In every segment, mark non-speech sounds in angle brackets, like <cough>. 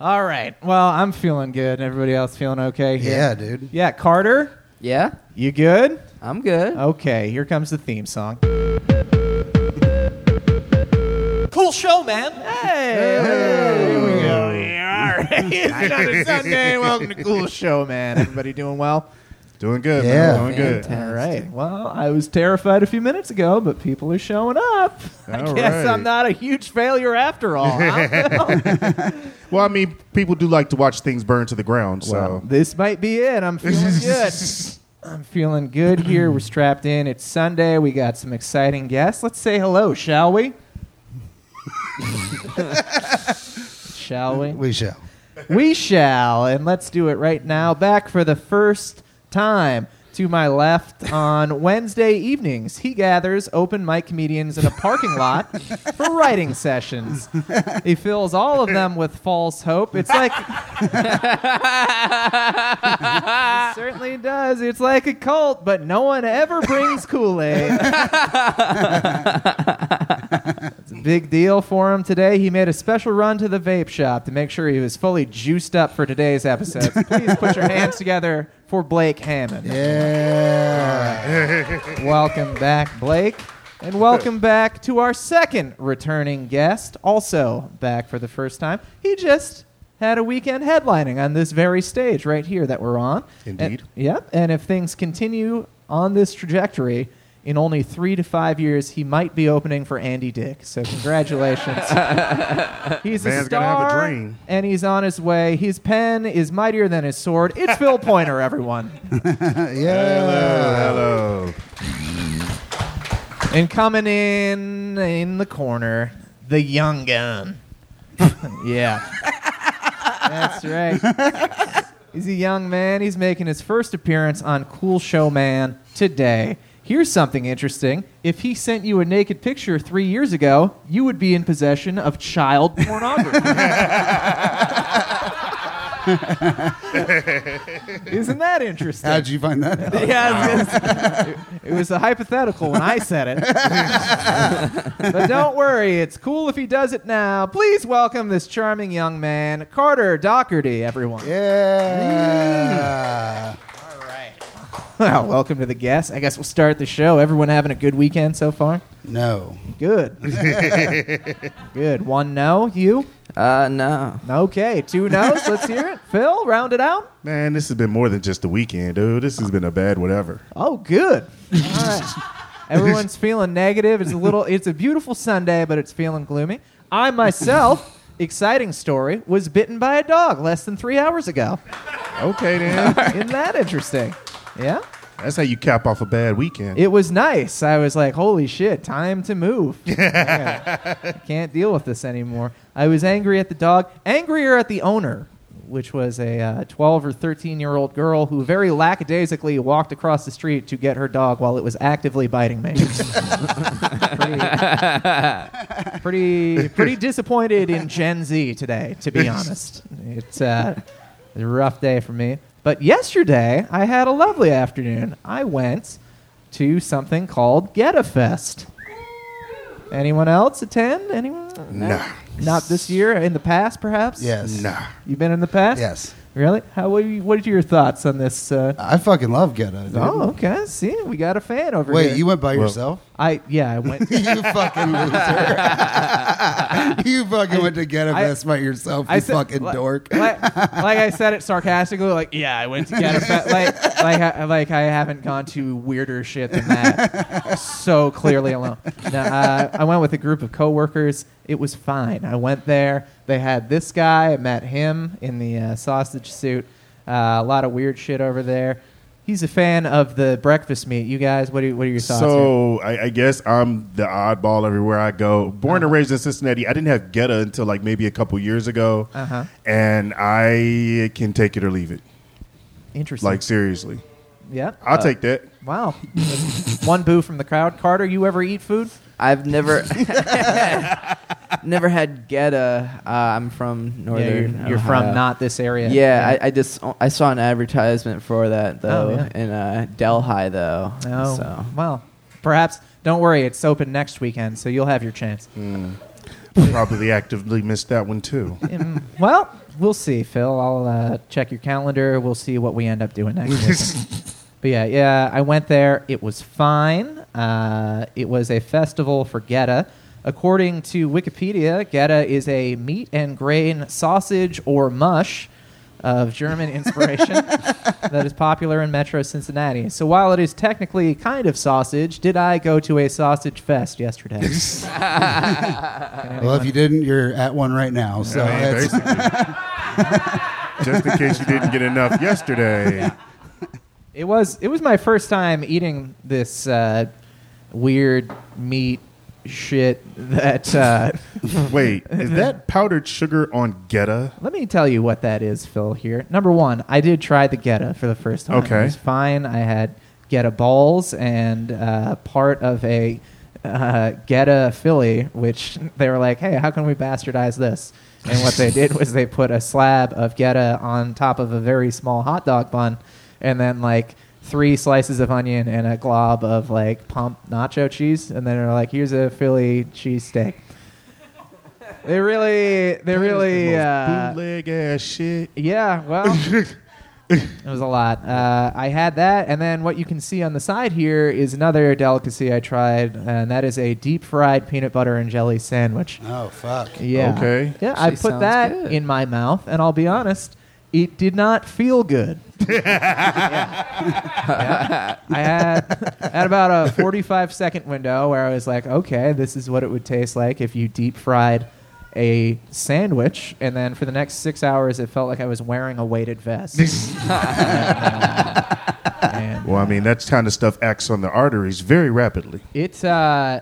All right. Well, I'm feeling good. Everybody else feeling okay here? Yeah, dude. Yeah, Carter, Yeah, you good? I'm good. Okay, here comes the theme song. Cool show, man. Hey, here we go. Yeah, all right. <laughs> it's another Sunday. Welcome to Cool Show, man. Everybody doing well? Doing good. Yeah. man. Doing good. Fantastic. All right. Well, I was terrified a few minutes ago, but people are showing up. <laughs> I All guess right. I'm not a huge failure after all. huh? <laughs> Well, I mean, people do like to watch things burn to the ground. So Well, this might be it. I'm feeling good. <laughs> I'm feeling good here. We're strapped in. It's Sunday. We got some exciting guests. Let's say hello, shall we? shall we? We shall. We shall. And let's do it right now. Back for the first time to my left on Wednesday evenings. He gathers open mic comedians in a parking lot for writing sessions. He fills all of them with false hope. It's like. It certainly does. It's like a cult, but no one ever brings Kool Aid. It's a big deal for him today. He made a special run to the vape shop to make sure he was fully juiced up for today's episode. So please put your hands together for Blake Hammond. Yeah. Welcome back, Blake. And welcome back to our second returning guest, also back for the first time. He just had a weekend headlining on this very stage right here that we're on. Indeed. And, yep. And if things continue on this trajectory, in only three to five years, he might be opening for Andy Dick. So congratulations. <laughs> he's a star, have a dream. and he's on his way. His pen is mightier than his sword. It's Phil Pointer, everyone. <laughs> yeah. hello. And coming in in the corner, the young gun. <laughs> yeah. That's right. He's a young man. He's making his first appearance on Cool Show Man today. Here's something interesting. If he sent you a naked picture three years ago, you would be in possession of child pornography. <laughs> Isn't that interesting? How'd you find that? out? Yeah, I was it was a hypothetical when I said it. but don't worry, it's cool if he does it now. Please welcome this charming young man, Carter Dougherty, everyone. Yeah. <laughs> Well, welcome to the guest. I guess we'll start the show. Everyone having a good weekend so far? No. Good. <laughs> good. One no, you? Uh, no. Okay, two no's. <laughs> Let's hear it. Phil, round it out. Man, this has been more than just a weekend, dude. This has been a bad whatever. Oh, good. All right. Everyone's feeling negative. It's a little. It's a beautiful Sunday, but it's feeling gloomy. I myself, exciting story, was bitten by a dog less than three hours ago. Okay, then. Isn't that interesting? Yeah. That's how you cap off a bad weekend. It was nice. I was like, holy shit, time to move. <laughs> I can't deal with this anymore. I was angry at the dog, angrier at the owner, which was a uh, 12 or 13 year old girl who very lackadaisically walked across the street to get her dog while it was actively biting me. <laughs> pretty, pretty, pretty disappointed in Gen Z today, to be honest. It's uh, a rough day for me. But yesterday, I had a lovely afternoon. I went to something called Goettafest. Anyone else attend? Anyone? nah. Not this year. In the past, perhaps. Yes. Nah. You've been in the past. Yes. Really? How? What are, you, what are your thoughts on this? Uh, I fucking love Goetta. Dude. oh, okay. See, we got a fan over here. Wait, here. you went by Well- yourself? I yeah, I went. <laughs> you fucking loser. <laughs> you fucking went to Goetta I- Fest by yourself, you I said- fucking li- dork. like, <laughs> like I said it sarcastically, like yeah, I went to get a fe- like like I, like I haven't gone to weirder shit than that. so clearly alone. No, uh, I went with a group of coworkers. It was fine. I went there. They had this guy. I met him in the uh, sausage suit. Uh, a lot of weird shit over there. He's a fan of the breakfast meat. You guys, what are what are your thoughts? So I, I guess I'm the oddball everywhere I go. Born and raised in Cincinnati, I didn't have Goetta until like maybe a couple years ago, Uh-huh. and I can take it or leave it. Interesting. Like seriously, yeah, I'll Uh, take that. Wow. <laughs> One boo from the crowd. Carter, you ever eat food? I've never, <laughs> <laughs> never had Goetta. Uh, I'm from northern. yeah, you're, you're Ohio. from not this area. Yeah, I, I just I saw an advertisement for that though Oh, yeah. in uh, Delhi though. Oh, So well, perhaps. Don't worry, it's open next weekend, so you'll have your chance. Probably actively missed that one too. Um, <laughs> well, we'll see, Phil. I'll uh, check your calendar. We'll see what we end up doing next week. but yeah, yeah, I went there. It was fine. Uh, it was a festival for Goetta. According to Wikipedia, Goetta is a meat and grain sausage or mush of German <laughs> inspiration that is popular in Metro Cincinnati. So while it is technically kind of sausage, did I go to a sausage fest yesterday? <laughs> Well, if you didn't, you're at one right now. So I mean, that's- basically. <laughs> Just in case you didn't get enough yesterday. It was it was my first time eating this uh, weird meat shit that uh, <laughs> Wait, is that <laughs> powdered sugar on Goetta? let me tell you what that is, Phil. Here, number one, I did try the Goetta for the first time. Okay. it was fine. I had Goetta balls and uh, part of a uh, Goetta Philly, which <laughs> they were like, "Hey, how can we bastardize this?" And what they did was they put a slab of Goetta on top of a very small hot dog bun, and then like three slices of onion and a glob of like pump nacho cheese, and then they're like, "Here's a Philly cheesesteak." <laughs> They really, they really, uh, bootleg ass shit. yeah. Well, <laughs> it was a lot. Uh, I had that, and then what you can see on the side here is another delicacy I tried, and that is a deep fried peanut butter and jelly sandwich. oh fuck. Yeah. Okay. Yeah, I put that good. in my mouth, and I'll be honest, it did not feel good. <laughs> Yeah. I had had about a 45 second window where I was like, okay, this is what it would taste like if you deep fried a sandwich, and then for the next six hours, it felt like I was wearing a weighted vest. <laughs> and, Well, I mean, that kind of stuff acts on the arteries very rapidly. It, uh,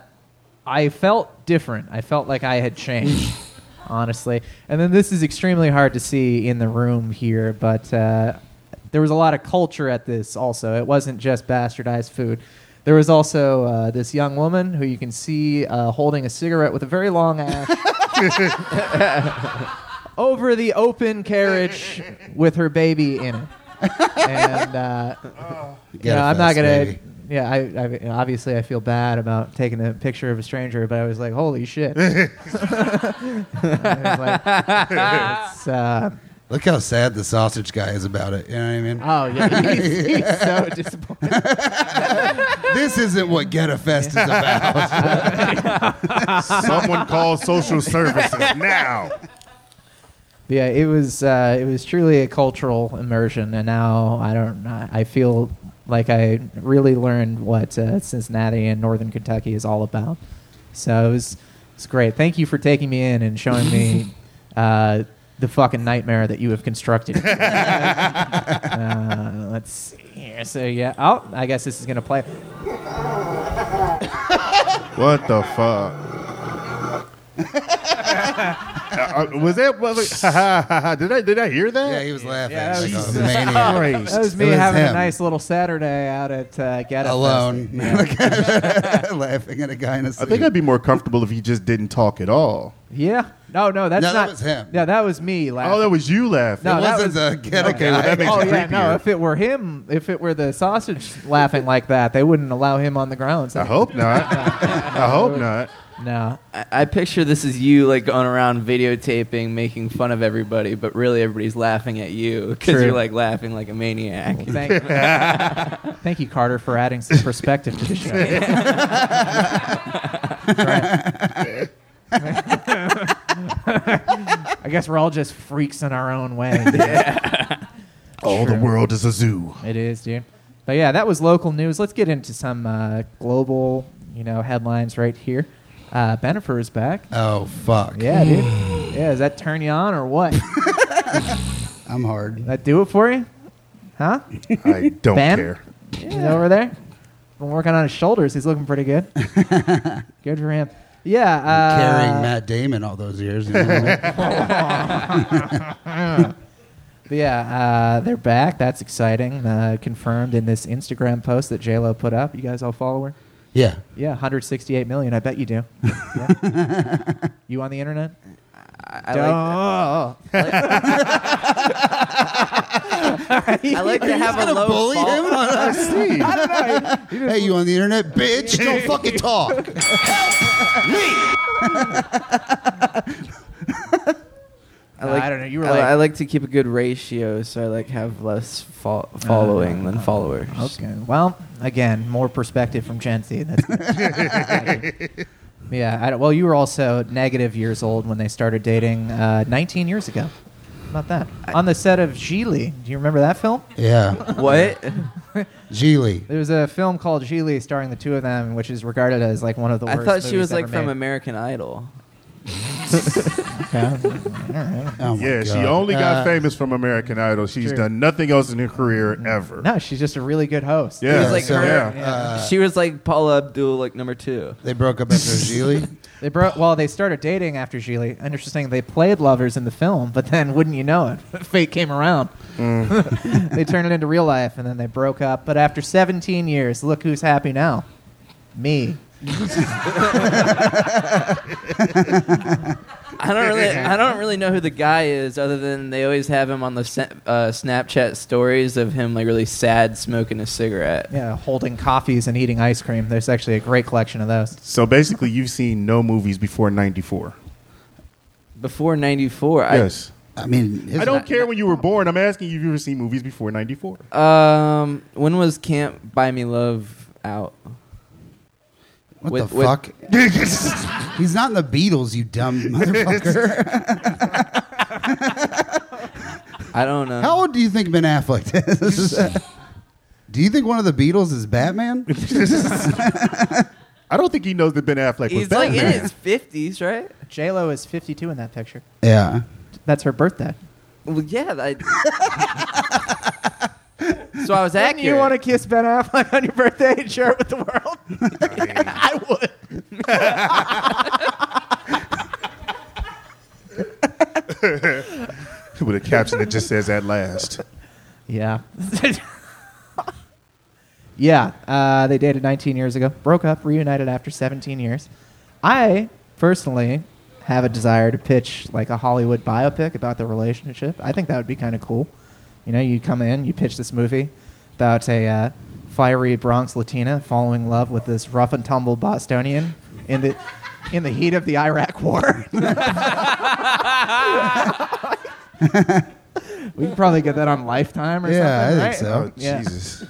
I felt different. I felt like I had changed, honestly. And then this is extremely hard to see in the room here, but uh, there was a lot of culture at this also. It wasn't just bastardized food. There was also uh, this young woman who you can see uh, holding a cigarette with a very long ash <laughs> over the open carriage with her baby in it. And uh, yeah, a I'm not gonna. Baby. Yeah, I, I obviously I feel bad about taking a picture of a stranger, but I was like, holy shit. <laughs> I was like, it's, uh, Look how sad the sausage guy is about it. You know what I mean? oh yeah, he's, he's so <laughs> disappointed. this isn't what Goettafest is about. <laughs> Someone call social services now. Yeah, it was uh, it was truly a cultural immersion, and now I don't. I feel like I really learned what uh, Cincinnati and Northern Kentucky is all about. So it was it's great. Thank you for taking me in and showing me <laughs> uh, the fucking nightmare that you have constructed. <laughs> uh, let's see here. So yeah, oh, I guess this is gonna play. What the fuck? <laughs> Uh, uh, was that? Was it, did I did I hear that? yeah, he was laughing Yeah, like Jesus a <laughs> That was me was having a nice little Saturday out at uh, Get Alone, <laughs> laughing at a guy in a I suit. I think I'd be more comfortable if he just didn't talk at all. Yeah. No, no, that's No, that not. was him. Yeah, that was me laughing. Oh, that was you laughing. No, it that wasn't was- the <laughs> get a Okay, well, guy. that makes oh it yeah, no. creepier. If it were him, if it were the sausage <laughs> laughing like that, they wouldn't allow him on the ground. So- I hope not. I hope not. No. I, I picture this as you like going around videotaping, making fun of everybody, but really everybody's laughing at you because True. you're like laughing like a maniac. Thank, <laughs> thank you, Carter, for adding some perspective to the show. That's right. <laughs> I guess we're all just freaks in our own way. <laughs> <laughs> All the True. world is a zoo. It is, dude. But yeah, that was local news. Let's get into some uh, global, you know, headlines right here. Uh, Bennifer is back. Oh fuck! Yeah, dude. Yeah, does that turn you on or what? I'm hard. that do it for you? Huh? I don't Ben? care. He's over there. Been working on his shoulders. He's looking pretty good. good for him. Yeah. Uh, Carrying Matt Damon all those years. You know what I mean? <laughs> <laughs> But yeah, uh, they're back. That's exciting. Uh, confirmed in this Instagram post that J Lo put up. You guys all follow her? yeah. Yeah, 168 million. I bet you do. Yeah. <laughs> you on the internet? I, I like, <laughs> I like to have a low Bully fault. him? <laughs> I see. hey, you on the internet, bitch? <laughs> Don't fucking talk. I like I don't know. You were I, like, I like to keep a good ratio, so I like have less fo- following than followers. Okay. Well, again, more perspective from Gen Z. That's yeah. I don't, well, you were also negative years old when they started dating uh, 19 years ago. How about that? On the set of Gigli. Do you remember that film? Yeah. What? <laughs> Gigli. There was a film called Gigli starring the two of them, which is regarded as like one of the I worst. thought she movies was like ever from made. American Idol. <laughs> Oh my Yeah, she God. only got Uh, famous from American Idol. She's True. done nothing else in her career ever. No, she's just a really good host. Yeah, was like so, her- yeah. uh, she was like Paula Abdul, like number two. they broke up after Gigli. <laughs> They broke. Well, they started dating after Gigli. Interesting. They played lovers in the film, but then, wouldn't you know it, <laughs> fate came around. Mm. <laughs> they turned it into real life, and then they broke up. But after 17 years, look who's happy now. Me. <laughs> I don't really, <laughs> I don't really know who the guy is, other than they always have him on the uh, Snapchat stories of him like really sad smoking a cigarette. Yeah, holding coffees and eating ice cream. There's actually a great collection of those. So basically, you've seen no movies before '94. Before '94, Yes. I mean, I don't care when you were born. I'm asking you if you've ever seen movies before '94. Um, when was Can't Buy Me Love out? What with- the with- fuck? <laughs> He's not in the Beatles, you dumb <laughs> motherfucker. <laughs> I don't know. How old do you think Ben Affleck is? do you think one of the Beatles is Batman? I don't think he knows that Ben Affleck was He's like in his fifties, right? J Lo is 52 in that picture. yeah. That's her birthday. Well, yeah. I, so I was Wouldn't accurate. you want to kiss Ben Affleck on your birthday and share it with the world? <laughs> I would. <laughs> with a caption that just says "at last." Yeah. <laughs> yeah. Uh, they dated 19 years ago, broke up, reunited after 17 years. I personally have a desire to pitch like a Hollywood biopic about their relationship. I think that would be kind of cool. You know, you come in, you pitch this movie about a uh, fiery Bronx Latina falling in love with this rough and tumble Bostonian in the in the heat of the Iraq War. <laughs> we can probably get that on Lifetime or Yeah, something. I right? think so. Oh Yeah. Jesus!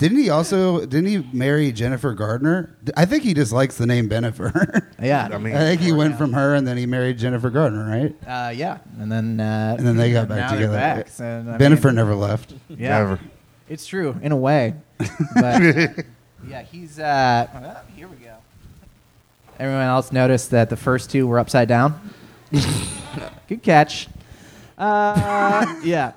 Didn't he also? Didn't he marry Jennifer Gardner? I think he just likes the name Bennifer. <laughs> Yeah. I mean, I think he went from her and then he married Jennifer Gardner, right? Uh, yeah, and then uh, And then they got back now together. They're back. So, I Bennifer mean, never left. yeah, Never. it's true in a way, but <laughs> yeah, he's. Uh, oh, here we go. Everyone else noticed that the first two were upside down. <laughs> Good catch. Uh, yeah,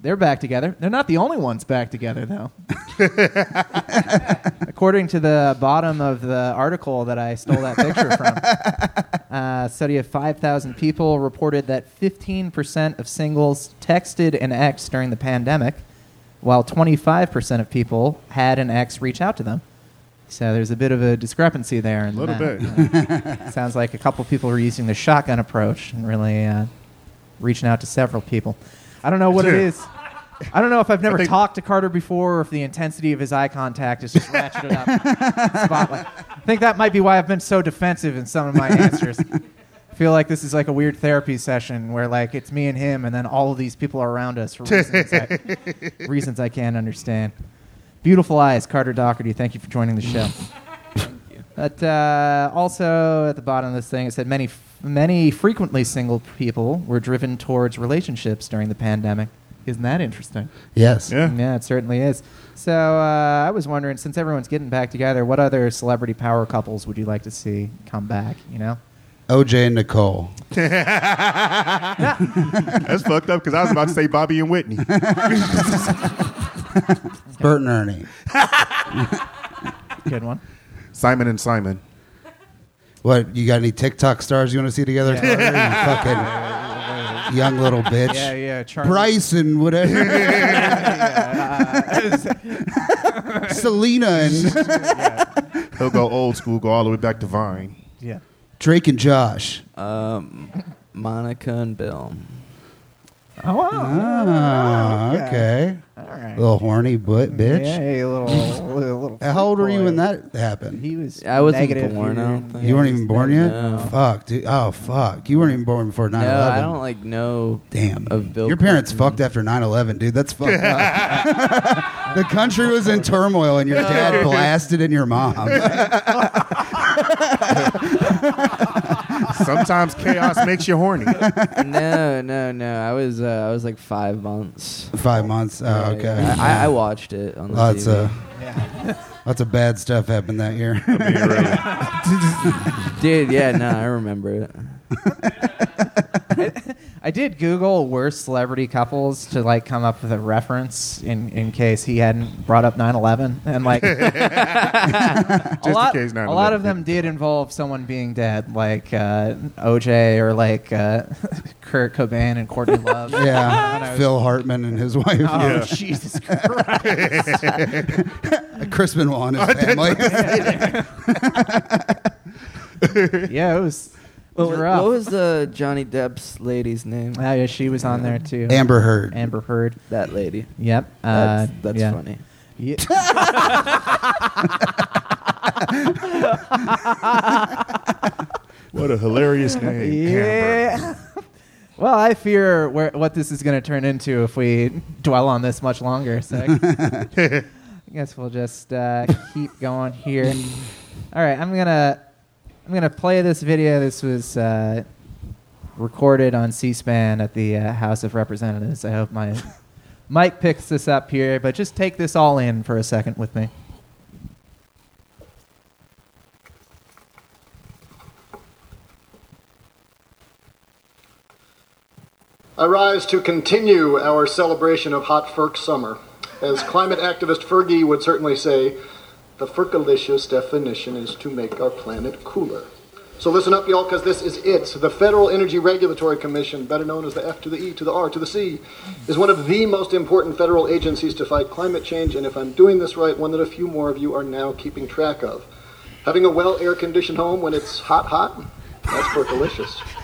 they're back together. They're not the only ones back together, though. <laughs> According to the bottom of the article that I stole that picture from, <laughs> a study of 5,000 people reported that 15% of singles texted an ex during the pandemic, while 25% of people had an ex reach out to them. So there's a bit of a discrepancy there. A In little that. bit. <laughs> Sounds like a couple of people were using the shotgun approach and really uh, reaching out to several people. I don't know what it Sure. I don't know if I've <laughs> never think- talked to Carter before or if the intensity of his eye contact is just ratcheted up. Spotlight. I think that might be why I've been so defensive in some of my answers. I feel like this is like a weird therapy session where like it's me and him and then all of these people are around us for reasons I, <laughs> reasons I can't understand. Beautiful eyes, Carter Dougherty. Thank you for joining the show. But uh, also at the bottom of this thing, it said many, many frequently single people were driven towards relationships during the pandemic. Isn't that interesting? Yes. Yeah. Yeah, it certainly is. So uh, I was wondering, since everyone's getting back together, what other celebrity power couples would you like to see come back? You know, OJ and Nicole. <laughs> That's fucked up because I was about to say Bobby and Whitney. Bert and Ernie. good one. Simon and Simon. What? You got any TikTok stars you want to see together? Yeah. Carter? You <laughs> fucking young little bitch. Yeah, yeah. Charlie. Bryce and whatever. <laughs> <laughs> Selena and He'll go old school, go all the way back to Vine. Yeah. Drake and Josh. Um, Monica and Bill. Oh, wow. Ah, okay. All right. Little horny butt bitch. Yeah, a little, little, little <laughs> How old were you when that happened? He was. I wasn't negative. born, I don't think. you weren't even born yet. No. Fuck, dude. Oh, fuck. You weren't even born before 9/11. No, I don't like know. Damn. Of Bill Your parents Clinton. fucked after 9/11, dude. That's fucked up. <laughs> <laughs> the country was in turmoil, and your dad blasted in your mom. Sometimes chaos makes you horny. <laughs> no, no, no. I was uh, I was like five months. Five months. Oh, okay. I, I watched it on the Lots TV. of lots of bad stuff happened that year. <laughs> Dude, yeah, no, I remember it. <laughs> I did Google worst celebrity couples to like come up with a reference in, in case he hadn't brought up 9/11 and like <laughs> a in lot case a 9/11 lot of them did involve someone being dead like uh, OJ or like uh, <laughs> Kurt Cobain and Courtney <laughs> Love. When I yeah, was- Phil Hartman and his wife, Oh Yeah. Jesus Christ! Chris Benoit and his family. yeah, it was. It What was was, what was the Johnny Depp's lady's name? Oh, yeah, she was on there too. Amber Heard. Amber Heard. That lady. Yep. That's, uh, that's yeah. funny. Yeah. <laughs> What a hilarious name. Amber. Well, I fear where, what this is going to turn into if we dwell on this much longer. So I guess <laughs> we'll just uh, keep going here. All right, I'm gonna I'm gonna play this video. This was uh, recorded on C-SPAN at the uh, House of Representatives. I hope my <laughs> mic picks this up here, but just take this all in for a second with me. I rise to continue our celebration of Hot FERC Summer. As climate activist Fergie would certainly say, the Ferkalicious definition is to make our planet cooler. So listen up, y'all, because this is it. The Federal Energy Regulatory Commission, better known as the F to the E to the R to the C, is one of the most important federal agencies to fight climate change, and if I'm doing this right, one that a few more of you are now keeping track of. Having a well air conditioned home when it's hot, hot, that's Ferkalicious.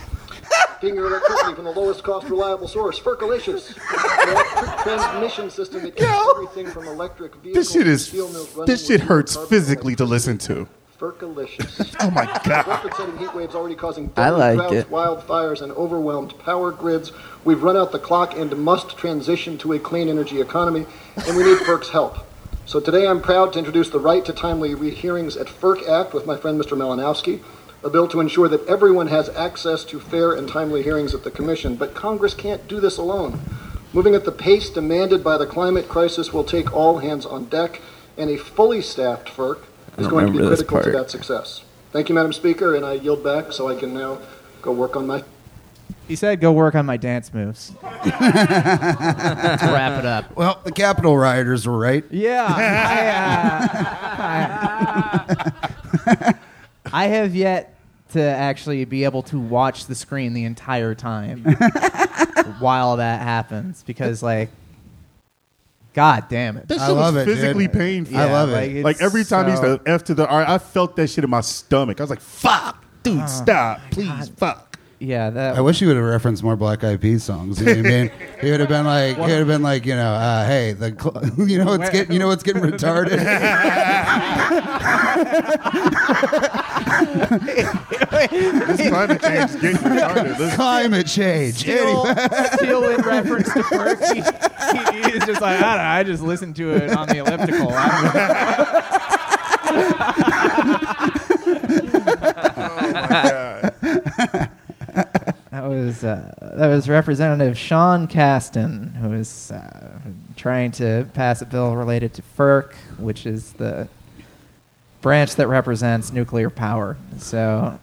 Getting your electricity from the lowest cost reliable source, Ferkalicious. An electric transmission system that keeps everything from electric vehicles This shit to is. steel mills running This shit with hurts carbon physically to electricity. listen to. Ferkalicious. <laughs> Oh my god. Record-setting heat waves already causing I deadly like droughts, it. wildfires, and overwhelmed power grids. We've run out the clock and must transition to a clean energy economy, and we need FERC's help. So today I'm proud to introduce the right to timely rehearings at FERC Act with my friend Mr. Malinowski, a bill to ensure that everyone has access to fair and timely hearings at the Commission. But Congress can't do this alone. Moving at the pace demanded by the climate crisis will take all hands on deck, and a fully staffed FERC is going to be remember this critical to that success. Thank you, Madam Speaker, and I yield back so I can now go work on my He said, "Go work on my dance moves." <laughs> Let's wrap it up. Well, the Capitol rioters were right. Yeah. <laughs> I, uh, I- <laughs> I have yet to actually be able to watch the screen the entire time <laughs> while that happens because, like, God damn it. That I love was it, dude. physically painful. I love it. like, it's Like every time he so- used to F to the R, I felt that shit in my stomach. I was like, "Fuck, dude, Oh, stop, please, fuck." Yeah, that. I wish he would have referenced more Black Eyed Peas songs. You know what I mean? He would have been like, he would have been like, you know, uh, hey, the, cl- <laughs> you know what's getting, you know what's <laughs> getting retarded. This climate change is getting retarded. This- Climate change. Still, still in reference to Perk. He, he, he's just like, I don't know. I just listened to it on the elliptical. I don't know. oh my god. That was uh, that was Representative Sean Casten, who was uh, trying to pass a bill related to FERC, which is the branch that represents nuclear power. So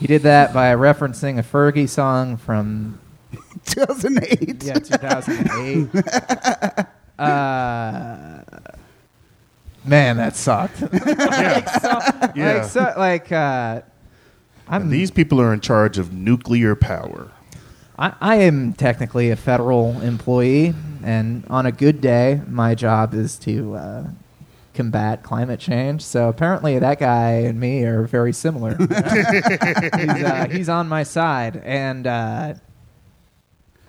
he did that by referencing a Fergie song from <laughs> 2008. yeah 2008. <laughs> uh, man, that sucked. like, <laughs> so, Yeah. like, so, like uh, I'm These people are in charge of nuclear power. I, I am technically a federal employee, and on a good day, my job is to uh, combat climate change. So apparently, that guy and me are very similar. <laughs> he's, uh, he's on my side, and uh,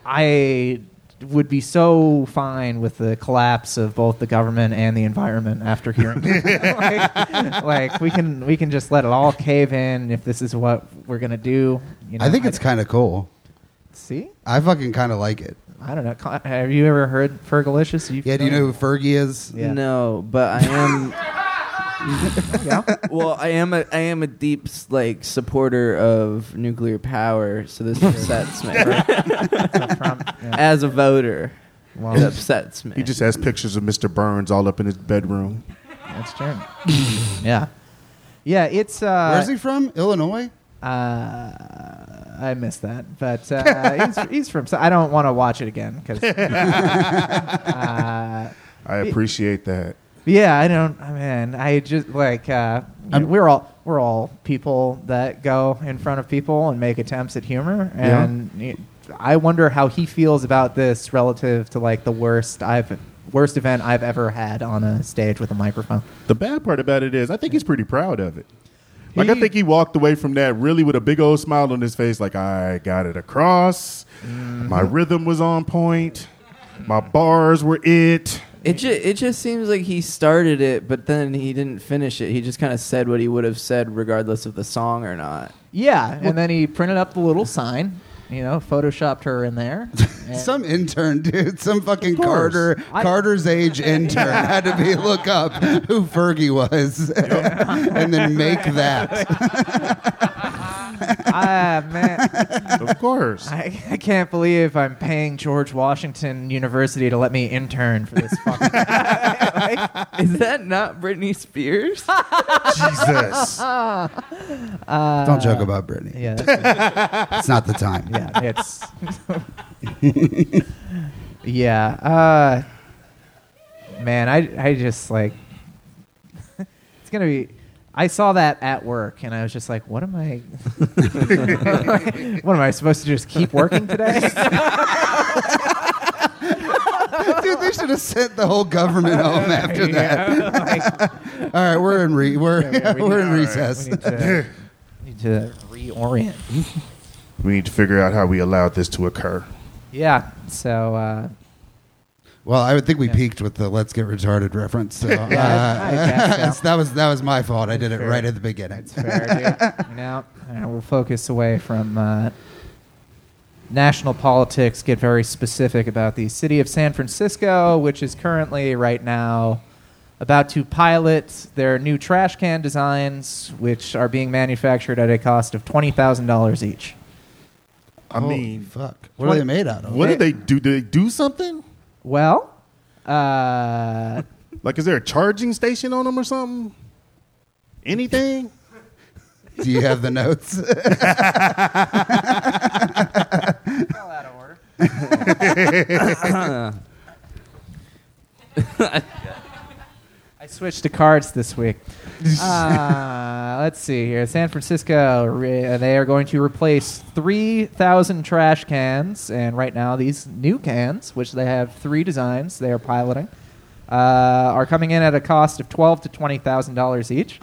I would be so fine with the collapse of both the government and the environment after hearing <laughs> <laughs> like, like, we can we can just let it all cave in if this is what we're gonna do you know I think it's kind of cool. see I fucking kind of like it. I don't know have you ever heard Fergalicious you Yeah, do you know who Fergie is? Yeah. No, but I am. <laughs> yeah? well, I am a I am a deep like supporter of nuclear power, so this upsets me. So <laughs> yeah. As a voter, it upsets me. He just has pictures of Mr. Burns all up in his bedroom. that's true yeah yeah it's uh Where's he from? Illinois. Uh, I missed that, but uh, <laughs> he's, he's from. So I don't want to watch it again because. <laughs> <laughs> uh, I appreciate that. yeah, I don't. I mean, I just like uh, we're all we're all people that go in front of people and make attempts at humor, Yeah. and y- I wonder how he feels about this relative to like the worst I've worst event I've ever had on a stage with a microphone. The bad part about it is, I think he's pretty proud of it. Like I think he walked away from that really with a big old smile on his face, like I got it across. My mm-hmm. rhythm was on point. My bars were it. It just it just seems like he started it, but then he didn't finish it. He just kind of said what he would have said, regardless of the song or not. Yeah, and then he printed up the little sign, you know, photoshopped her in there. <laughs> Some intern, dude. Some fucking course. Carter, I- Carter's age <laughs> intern had to be look up who Fergie was, <laughs> and then make that. Ah, man, Of course. I, I can't believe I'm paying George Washington University to let me intern for this fucking. <laughs> Is that not Britney Spears? Jesus. Don't joke about Britney. yeah, that's, <laughs> It's not the time. yeah, it's. <laughs> yeah, uh, man, I I just like. it's gonna be. I saw that at work, and I was just like, "What am I? <laughs> what am I supposed to just keep working today?" <laughs> Dude, they should have sent the whole government home after <laughs> that. Like, All right, we're in re- we're Yeah, we- we we're in need- recess. We need to, need to reorient. We need to figure out how we allowed this to occur. Yeah. So uh, Well, I would think we Yeah. peaked with the "Let's Get Retarded" reference. So, <laughs> uh, I guess so. <laughs> that was that was my fault. I did it right at the beginning. that's fair, dude. <laughs> now uh, we'll focus away from uh, national politics. Get very specific about the city of San Francisco, which is currently right now about to pilot their new trash can designs, which are being manufactured at a cost of twenty thousand dollars each. I Holy mean, fuck! What are they made out of? what do they do? Did they do something? Well, uh, Like, is there a charging station on them or something? Anything? Do you have the notes? <laughs> out of order. <laughs> I switched to cards this week. <laughs> Uh, let's see here. San Francisco, re- uh, they are going to replace 3,000 trash cans. And right now, these new cans, which they have three designs they are piloting, uh, are coming in at a cost of twelve to $20,000 each.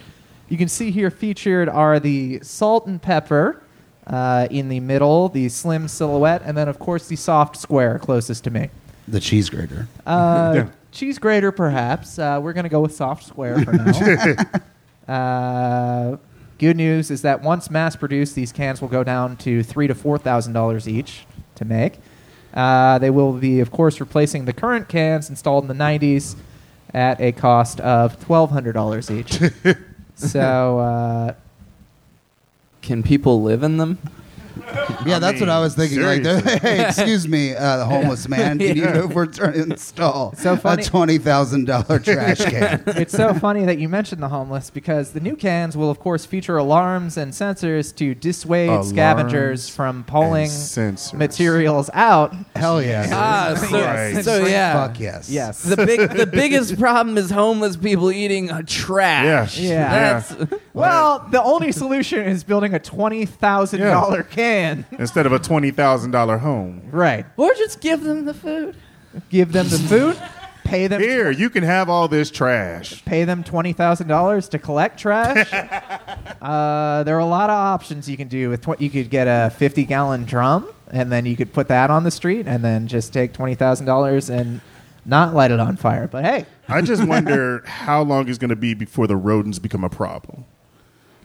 You can see here featured are the salt and pepper uh, in the middle, the slim silhouette, and then, of course, the soft square closest to me. the cheese grater. Uh, <laughs> Yeah. Cheese grater, perhaps. Uh, we're going to go with soft square for now. <laughs> uh, good news is that once mass produced, these cans will go down to three to four thousand dollars each to make. Uh, they will be, of course, replacing the current cans installed in the '90s at a cost of twelve hundred dollars each. <laughs> so uh, Can people live in them? Yeah, that's what I was thinking. Like, hey, excuse me, uh, the homeless <laughs> man. Can you over <laughs> install So funny. a twenty thousand dollar trash <laughs> can? it's so funny that you mentioned the homeless because the new cans will, of course, feature alarms and sensors to dissuade Alarms scavengers from pulling and sensors. materials out. Hell yeah! Ah, so, Right. so yeah. Fuck yes. Yes. The big, the biggest problem is homeless people eating uh, trash. Yeah. Yeah. That's, Well, the only solution is building a twenty thousand dollar can. Instead of a twenty thousand dollar home. Right. or just give them the food. Give them the food. pay them Here, you can have all this trash. pay them twenty thousand dollars to collect trash. <laughs> uh, there are a lot of options you can do. With tw- you could get a fifty gallon drum, and then you could put that on the street, and then just take twenty thousand dollars and not light it on fire. But hey, I just <laughs> wonder how long it's going to be before the rodents become a problem.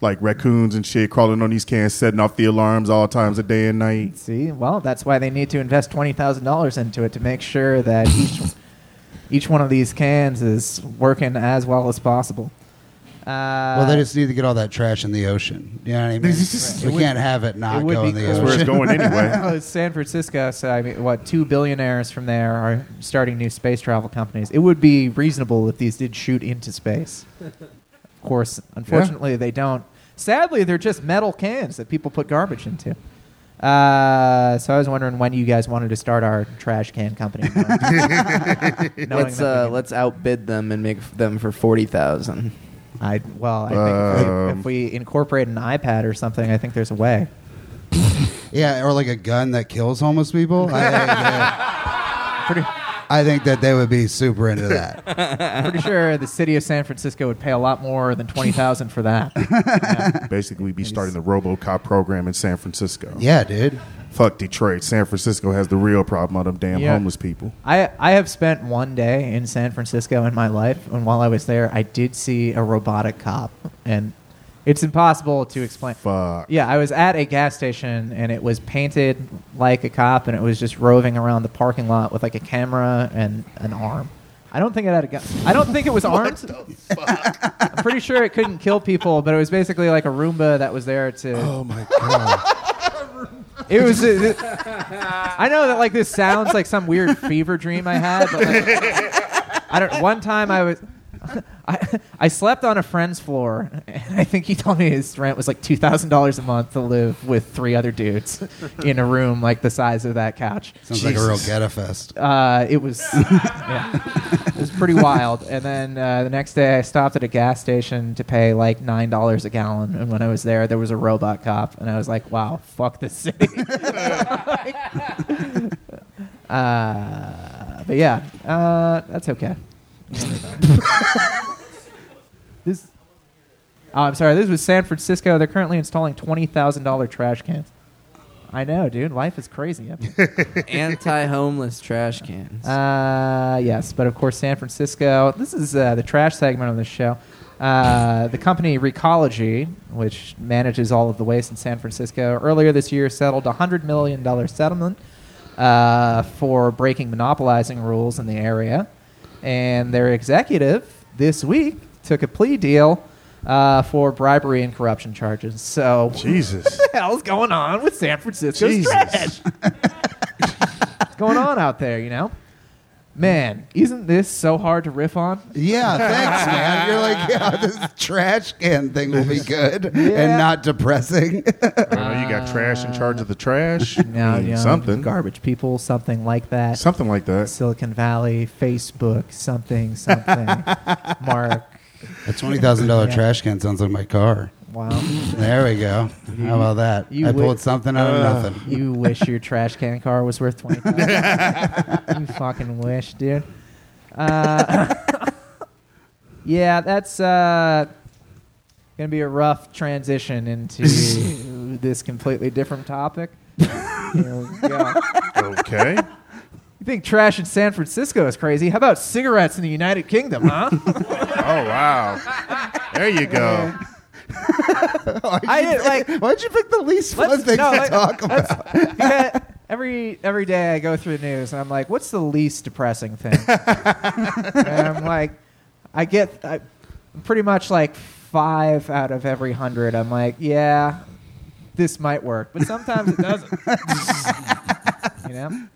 Like raccoons and shit crawling on these cans, setting off the alarms all times of day and night. see, well, that's why they need to invest twenty thousand dollars into it to make sure that each <laughs> each one of these cans is working as well as possible. Uh, Well, they just need to get all that trash in the ocean. You know what I <laughs> mean? we would- can't have it not it would go in the cool. That's where it's going <laughs> anyway. Well, it's San Francisco, so I mean, what two billionaires from there are starting new space travel companies. It would be reasonable if these did shoot into space. Of course, unfortunately, they don't. Sadly, they're just metal cans that people put garbage into. Uh, so I was wondering when you guys wanted to start our trash can company. <laughs> Let's uh, let's outbid them and make them for forty thousand. I well, I think if, we, Um, if we incorporate an iPad or something, I think there's a way. <laughs> Yeah, or like a gun that kills homeless people. <laughs> I think, that, Pretty, I think that they would be super into that. <laughs> pretty sure the city of San Francisco would pay a lot more than twenty thousand for that. <laughs> Yeah. Basically, we'd be starting the RoboCop program in San Francisco. Yeah, dude. Fuck Detroit. San Francisco has the real problem of them damn Yeah. homeless people. I I have spent one day in San Francisco in my life, and while I was there, I did see a robotic cop, and it's impossible to explain. Fuck. Yeah, I was at a gas station, and it was painted like a cop, and it was just roving around the parking lot with like a camera and an arm. I don't think it had a gun. I don't think it was <laughs> armed. <laughs> I'm pretty sure it couldn't kill people, but it was basically like a Roomba that was there to. Oh my god. <laughs> It was. uh, I know that like this sounds like some weird fever dream I had, but like, I don't. One time I was. I, <laughs> I slept on a friend's floor, and I think he told me his rent was like two thousand dollars a month to live with three other dudes <laughs> in a room like the size of that couch. Sounds like a real Jesus. ghetto fest. Uh, it was, <laughs> yeah, it was pretty wild. And then uh, the next day, I stopped at a gas station to pay like nine dollars a gallon. And when I was there, there was a robot cop, and I was like, "Wow, fuck this city." uh, but yeah, uh, that's okay. This. Oh, I'm sorry. This was San Francisco. They're currently installing twenty thousand dollar trash cans. I know, dude. Life is crazy. <laughs> Anti-homeless trash cans. Uh, yes, but of course, San Francisco. This is uh, the trash segment of the show. Uh, the company Recology, which manages all of the waste in San Francisco, earlier this year settled a $100 million settlement uh, for breaking monopolizing rules in the area. And their executive this week took a plea deal uh, for bribery and corruption charges. So, Jesus. <laughs> what the hell's going on with San Francisco's Jesus. trash? What's going on out there, you know? Man, isn't this so hard to riff on? Yeah, <laughs> thanks, man. You're like, yeah, this trash can thing will be good Yeah. and not depressing. <laughs> I know you got trash in charge of the trash. I mean, you know, something. garbage people, something like that. Something like that. Silicon Valley, Facebook, something, something. Mark, a twenty thousand dollar Yeah. trash can sounds like my car. wow. There we go. How about that? You I wi- pulled something out of nothing. You wish your trash can car was worth twenty thousand. you <laughs> fucking wish, dude. Uh, <coughs> yeah, that's uh, gonna be a rough transition into <laughs> this completely different topic. <laughs> Here we go. Okay. You think trash in San Francisco is crazy? How about cigarettes in the United Kingdom, huh? <laughs> Oh wow. There you go. <laughs> I did like Why'd you pick the least fun Let's- thing no, to like- talk about? yeah, every every day I go through the news and I'm like, what's the least depressing thing? <laughs> and I'm like, I get I, pretty much like five out of every hundred. I'm like, yeah, this might work, but sometimes it doesn't. you know.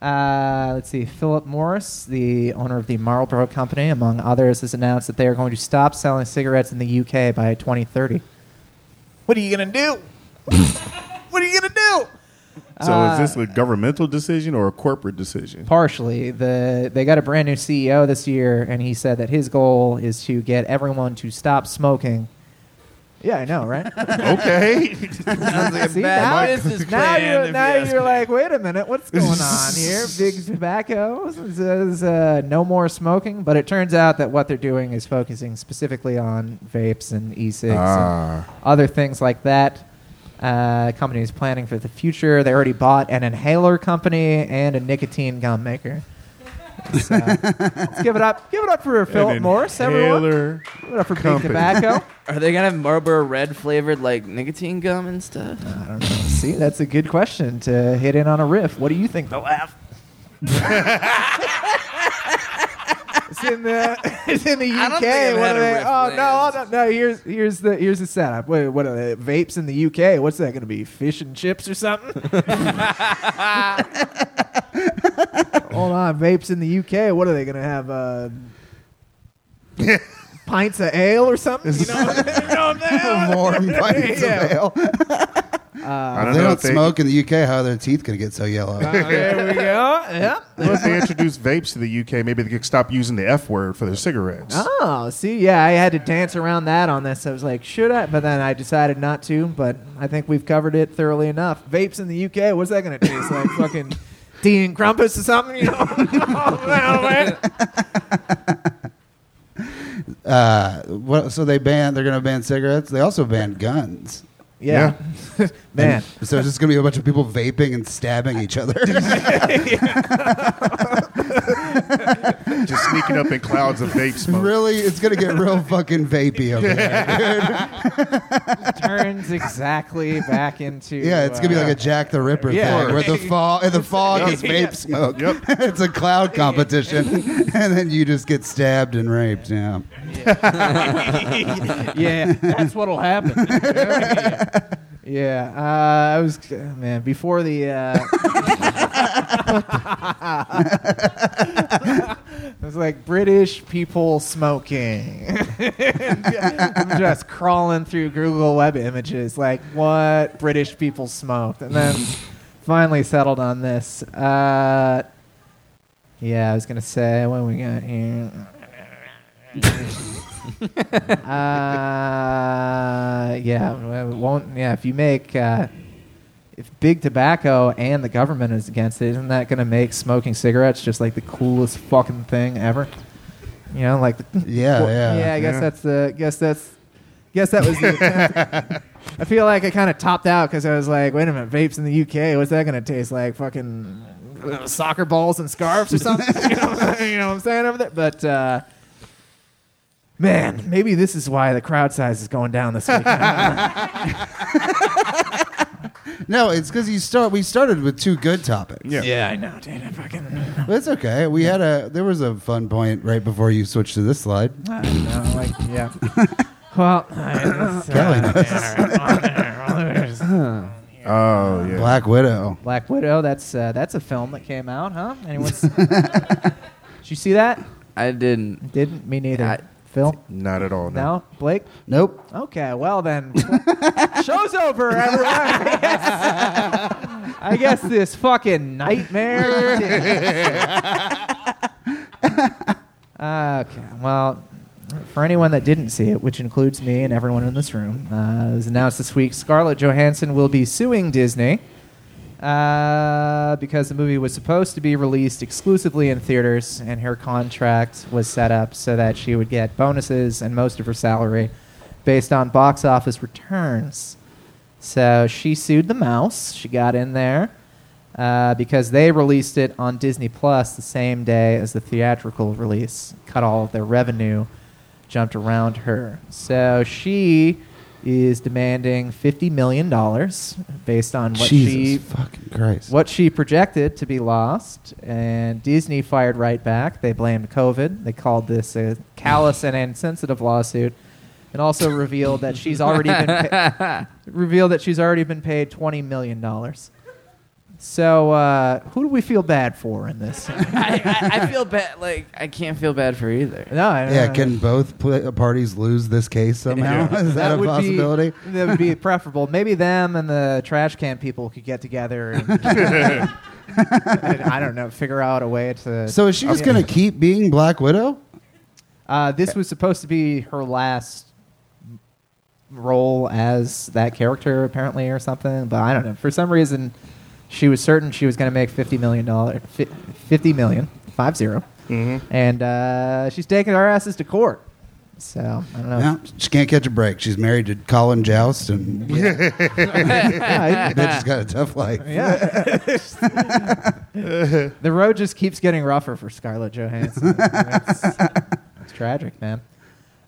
Uh, let's see. Philip Morris, the owner of the Marlboro Company, among others, has announced that they are going to stop selling cigarettes in the UK by 2030. What are you gonna do? <laughs> what are you gonna do? So Uh, is this a governmental decision or a corporate decision? Partially, the they got a brand new CEO this year, and he said that his goal is to get everyone to stop smoking Yeah, I know, right? <laughs> Okay. Like See, bad now- business now plan, you're, now you ask you're me. like, wait a minute, what's <laughs> going on here? Big Tobacco says uh, no more smoking, but it turns out that what they're doing is focusing specifically on vapes and e-cigs and Ah. other things like that. Uh, company is planning for the future. They already bought an inhaler company and a nicotine gum maker. So, let's give it up. Give it up for Philip An Morris, everyone. inhaler. Give it up for Big company. Tobacco. <laughs> Are they gonna have Marlboro Red flavored like nicotine gum and stuff? I don't know. See, that's a good question to hit in on a riff. What do you think they'll have? <laughs> it's in the <laughs> it's in the UK. I don't think I've what had are a they? riff Oh no, land. no, no! Here's here's the here's the setup. Wait, what are they? Vapes in the UK? What's that going to be? Fish and chips or something? Hold on, vapes in the UK. What are they going to have? Uh, <laughs> pints of ale or something? You know, you know what I'm saying? Warm pints Yeah. of ale. <laughs> I don't they know don't if they, smoke in the UK, how are their teeth going to get so yellow? there we go. Yep. well, if they introduce vapes to the UK, maybe they could stop using the F word for their cigarettes. Oh, see, yeah, I had to dance around that on this. I was like, should I? But then I decided not to. But I think we've covered it thoroughly enough. Vapes in the UK, what's that going to taste like? Fucking tea and crumpets or something? You know? <laughs> Oh, man. <laughs> Uh, what, so they ban. They're going to ban cigarettes. They also banned guns. yeah, <laughs> man. And so it's just going to be a bunch of people vaping and stabbing each other. <laughs> Just sneaking up in clouds of vape smoke. really, it's going to get real fucking vapey over there. <laughs> Turns exactly back into. Yeah, it's gonna be uh, like a Jack the Ripper Yeah. thing, where the <laughs> fog, the fog is vape smoke. Yep. it's a cloud competition, and then you just get stabbed and raped. Yeah, yeah, that's what'll happen. Yeah. Uh, I was man before the. Uh, <laughs> it was like British people smoking. I'm <laughs> just crawling through Google Web Images, like what British people smoked, and then finally settled on this. Uh, yeah, I was gonna say what we got here. Uh, yeah, won't. Yeah, if you make uh, if big tobacco and the government is against it, isn't that going to make smoking cigarettes just like the coolest fucking thing ever? You know, like the, Yeah, yeah, yeah. I guess yeah. that's the guess that's guess that was the. I feel like I kind of topped out because I was like, wait a minute, vapes in the UK, what's that going to taste like? Fucking uh, soccer balls and scarves or something? <laughs> you, know, you know what I'm saying over there? But uh, man, maybe this is why the crowd size is going down this week. <laughs> no, it's because you start. We started with two good topics. Yeah. yeah, I know, dude. I fucking. <laughs> but it's okay. We had a. There was a fun point right before you switched to this slide. I don't know, like, yeah. <laughs> Well, I, Kelly uh, Oh yeah. Black Widow. Black Widow. That's uh, that's a film that came out, huh? Anyone? s- Did you see that? I didn't. Didn't me neither. I- Phil? Not at all. No. No, Blake. Nope. Okay, well then, <laughs> show's over, everyone. I guess, I guess this fucking nightmare. <laughs> okay, well, for anyone that didn't see it, which includes me and everyone in this room, uh, it was announced this week Scarlett Johansson will be suing Disney uh, because the movie was supposed to be released exclusively in theaters, and her contract was set up so that she would get bonuses and most of her salary based on box office returns. So she sued the mouse. She got in there uh, because they released it on Disney Plus the same day as the theatrical release, cut all of their revenue, jumped around her. So she is demanding $50 million based on what Jesus she fucking Christ. what she projected to be lost, and Disney fired right back. They blamed COVID. They called this a callous and insensitive lawsuit, and also revealed that she's already been <laughs> pa- revealed that she's already been paid twenty million dollars. So, uh, who do we feel bad for in this? <laughs> I, I, I feel bad. Like I can't feel bad for either. no, I, Yeah, can both pl- parties lose this case somehow? <laughs> Is that, a possibility? Be, that would be <laughs> preferable. Maybe them and the trash can people could get together and, and I don't know, figure out a way to. So is she just Yeah. going to keep being Black Widow? Uh, this was supposed to be her last. Role as that character apparently or something. But I don't know. For some reason, she was certain she was going to make fifty million dollars, fifty million, five zero, and uh, she's taking our asses to court. So I don't know. No, she can't catch a break. She's married to Colin Jost, and <laughs> Yeah, bitch has got a tough life. yeah. <laughs> the road just keeps getting rougher for Scarlett Johansson. it's, it's tragic, man.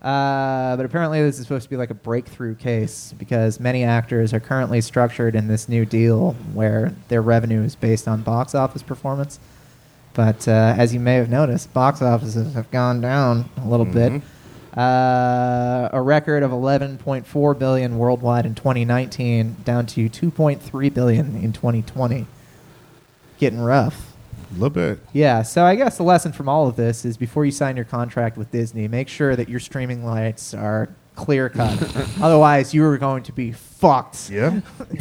Uh, but apparently, this is supposed to be like a breakthrough case because many actors are currently structured in this new deal where their revenue is based on box office performance. But uh, as you may have noticed, box offices have gone down a little bit. Uh, a record of 11.4 billion worldwide in 2019, down to 2.3 billion in 2020. Getting rough. A little bit. Yeah, so I guess the lesson from all of this is before you sign your contract with Disney, make sure that your streaming rights are clear cut. <laughs> Otherwise, you are going to be fucked. <laughs> Yeah. <laughs>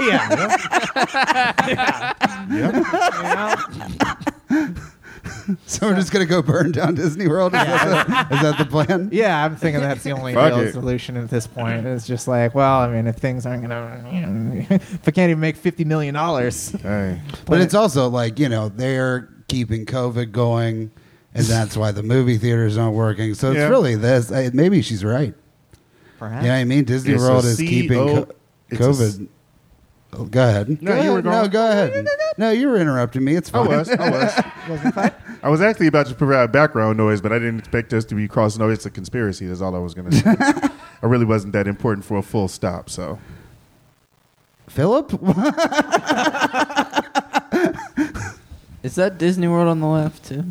yeah. yeah. <laughs> So we're just gonna go burn down Disney World. Is, that, the, is that the plan? <laughs> Yeah, I'm thinking that's the only Fuck real it. solution at this point. It's just like, well, I mean, if things aren't gonna, you know, <laughs> if I can't even make fifty million dollars, Hey. But it's also like you know they're keeping COVID going, and that's why the movie theaters aren't working. So it's Yeah. really this. I, maybe she's right. perhaps. You know I mean? Disney It's a World is keeping co- it's a COVID. Oh, go ahead. No, Go you were ahead. No, go ahead. No, you were interrupting me. It's fine. I fine. was. I was. <laughs> I was actually about to provide background noise, but I didn't expect us to be crossing. No, it's a conspiracy. That's all I was going to say. <laughs> I really wasn't that important for a full stop. So Philip. <laughs> Is that Disney World on the left too?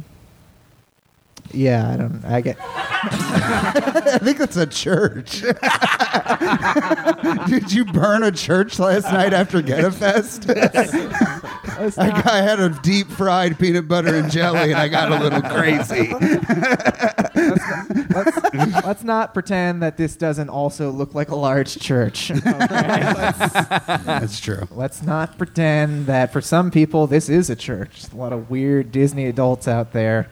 Yeah, I don't. I get. <laughs> I think that's a church. <laughs> Did you burn a church last night after Goettafest? <laughs> I, got- I had a deep fried peanut butter and jelly, and I got a little crazy. let's, let's not pretend that this doesn't also look like a large church. Okay? That's true. let's not pretend that for some people this is a church. There's a lot of weird Disney adults out there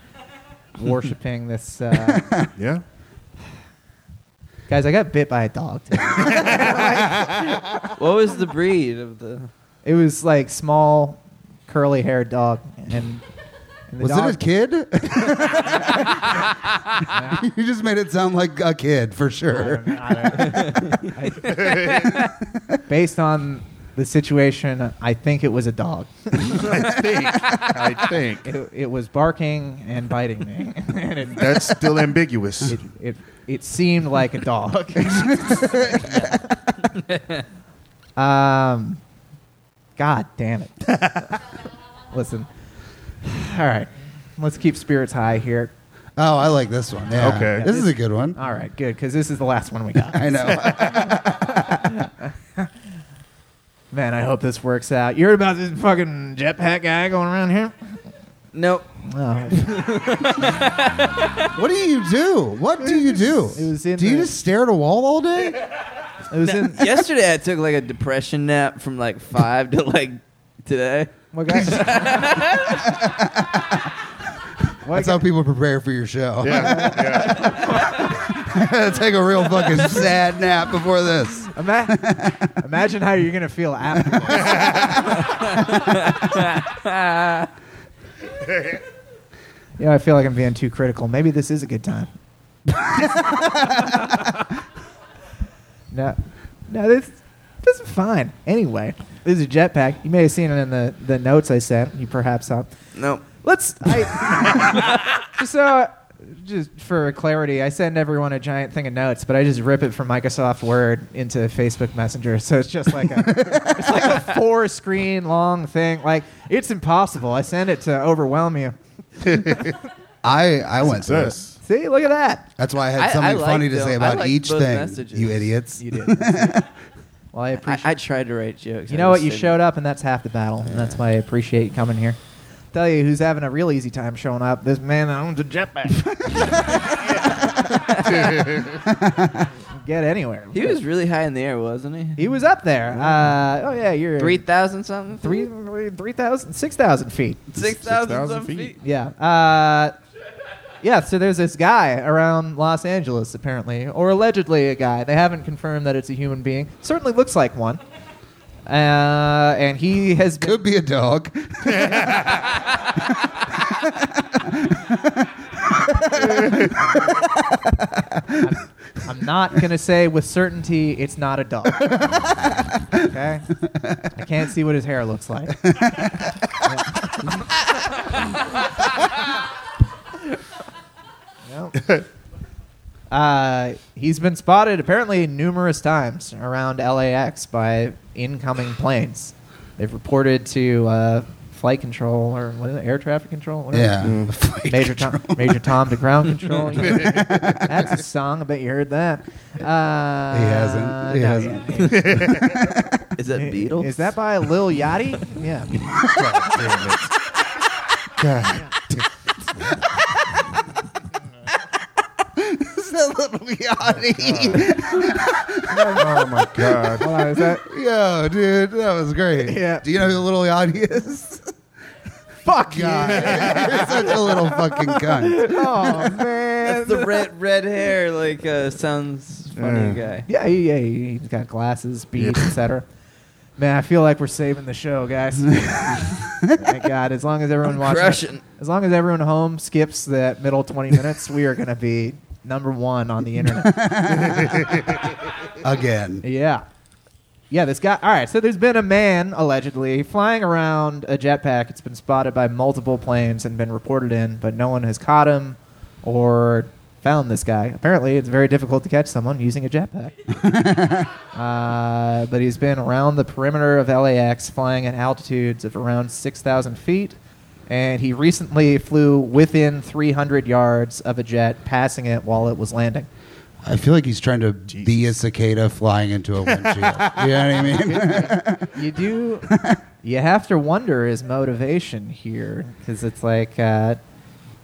worshiping this. Uh, <laughs> yeah, guys, I got bit by a dog. Today. What was the breed of the? It was like small, curly haired dog, and, and the Was dog, it a kid? <laughs> <laughs> you just made it sound like a kid for sure. Based on the situation, I think it was a dog. <laughs> I think. I think It, it was barking and biting me, <laughs> and it, that's still ambiguous. it, it, it seemed like a dog. <laughs> um, God damn it! Listen, all right, let's keep spirits high here. Oh, I like this one. Yeah. Okay. This is a good one. All right, good, because this is the last one we got. I know. Man, I hope this works out. You heard about this fucking jetpack guy going around here? Nope. Oh, <laughs> what do you do? What do you do? It was in do you the- just stare at a wall all day? it was in. Yesterday I took like a depression nap from like five to like today. What guy? what <laughs> That's how people prepare for your show. yeah, yeah. <laughs> <laughs> Take a real fucking sad nap before this. Ima- imagine how you're gonna feel after. this. <laughs> yeah, I feel like I'm being too critical. Maybe this is a good time. <laughs> no, no, this this is fine. Anyway, this is a jetpack. You may have seen it in the the notes I sent. You perhaps saw. Nope. Let's. I, just so, just for clarity, I send everyone a giant thing of notes, but I just rip it from Microsoft Word into Facebook Messenger. So it's just like a, <laughs> it's like a four screen long thing. Like it's impossible. I send it to overwhelm you. <laughs> I I went through it. Success. See, look at that. That's why I had I- I something liked funny to them. say I about liked each both thing. messages. You idiots. You did. <laughs> well, I appreciate. I, I tried to write jokes. you I know what? just You didn't. showed up, and that's half the battle. And that's why I appreciate you coming here. Tell you who's having a real easy time showing up. This man that owns a jetpack. <laughs> Get anywhere. He was really high in the air, wasn't he? He was up there. Uh, oh yeah, you're Three thousand something. three, three thousand, six thousand feet. Six thousand some feet. feet. Yeah. Uh, Yeah, so there's this guy around Los Angeles, apparently, or allegedly a guy. They haven't confirmed that it's a human being. Certainly looks like one. Uh, and he has been. Could be a dog. <laughs> I'm not going to say with certainty it's not a dog. okay? I can't see what his hair looks like. <laughs> Yep. Uh, he's been spotted apparently numerous times around LAX by incoming planes. They've reported to uh, flight control or what is it, air traffic control? Whatever. Yeah. <laughs> Flight Major control. Tom, Major Tom to ground <laughs> control. <laughs> That's a song. I bet you heard that. Uh, He hasn't. He no, hasn't. yeah. Is that Beatles? Is that by Lil Yachty? Yeah. <laughs> It's a little yachty. <laughs> oh my god. Hold on, is that? Yo, dude, that was great. Yeah. Do you know who the Little Yachty is? <laughs> Fuck God, you're such a little fucking cunt. Oh man. That's the red red hair. Like uh, sounds funny guy. Yeah, he, yeah, he- he's got glasses, beads, etc. Man, I feel like we're saving the show, guys. Thank God. As long as everyone I'm watching, crushing. as long as everyone home skips that middle twenty minutes, we are going to be number one on the internet. <laughs> Again. yeah, yeah. This guy. All right. So there's been a man allegedly flying around a jetpack. It's been spotted by multiple planes and been reported in, but no one has caught him or found this guy. Apparently, it's very difficult to catch someone using a jetpack. <laughs> Uh, but he's been around the perimeter of LAX, flying at altitudes of around 6,000 feet. And he recently flew within 300 yards of a jet, passing it while it was landing. I feel like he's trying to be a cicada flying into a windshield. <laughs> you know what I mean? You do, you have to wonder his motivation here, because it's like, uh,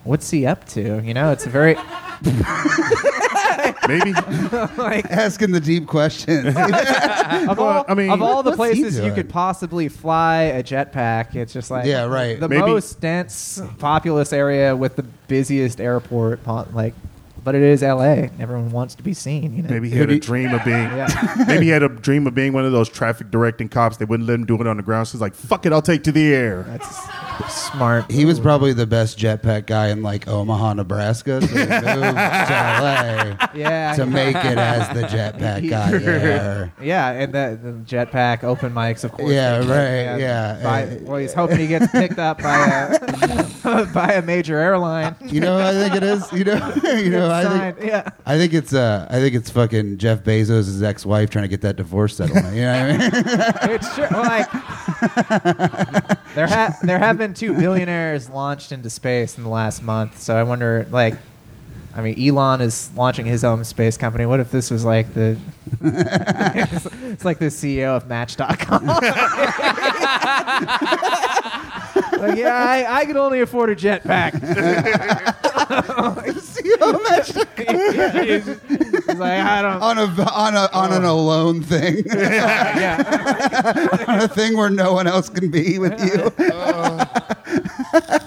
what's he up to? You know, it's a very <laughs> Maybe. <laughs> like Asking the deep questions. <laughs> of all, I mean, of all the what's he places you doing? could possibly fly a jetpack, it's just like Yeah, right. the Maybe- most dense, populous area with the busiest airport. po- Like, but it is L.A. Everyone wants to be seen. You know, Maybe he had a dream of being. Yeah. <laughs> Maybe he had a dream of being one of those traffic directing cops. They wouldn't let him do it on the ground. So he's like, "Fuck it, I'll take to the air." That's smart. He was probably the best jetpack guy in like Omaha, Nebraska. So he moved to LA <laughs> yeah, to make it as the jetpack guy. Yeah. yeah, and the, the jetpack open mics, of course. Yeah, they- right, yeah. By, well, he's hoping he gets picked up by a <laughs> by a major airline. You know, what I think it is. You know, you know. I think yeah. I think it's uh, I think it's fucking Jeff Bezos' ex-wife trying to get that divorce settlement. You know what I mean? <laughs> It's true. Like there have there have been two billionaires launched into space in the last month. So I wonder, like, I mean, Elon is launching his own space company. What if this was like the? it's, <laughs> <laughs> it's like the CEO of Match.com. like, yeah, I, I could only afford a jetpack. He's, he's like, I don't. on a on a on an alone thing, <laughs> yeah. <laughs> on a thing where no one else can be with you. <laughs>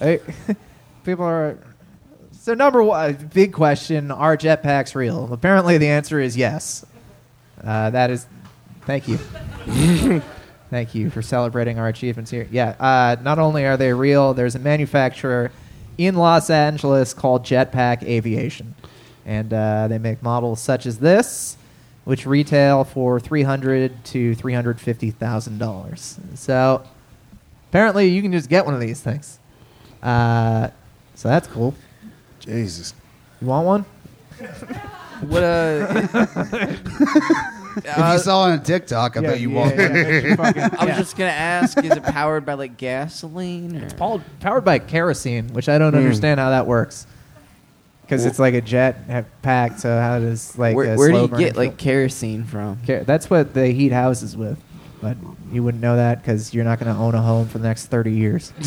Hey, people are. So number one, big question: Are jetpacks real? Apparently, the answer is yes. Uh, that is, thank you, thank you for celebrating our achievements here. Yeah, uh, not only are they real, there's a manufacturer in Los Angeles called Jetpack Aviation, and uh, they make models such as this, which retail for three hundred to three hundred fifty thousand dollars. So apparently, you can just get one of these things. Uh, so that's cool. Jesus. You want one? What uh? <laughs> <laughs> if you uh, saw on TikTok, I bet you won't. <laughs> I was just gonna ask: Is it powered by like gasoline? Or? Powered, powered by kerosene, which I don't hmm. understand how that works. Because it's like a jet ha- pack, so how does like where a where do slow you burning get like kerosene from? Ker- that's what they heat houses with, but you wouldn't know that because you're not going to own a home for the next thirty years. <laughs>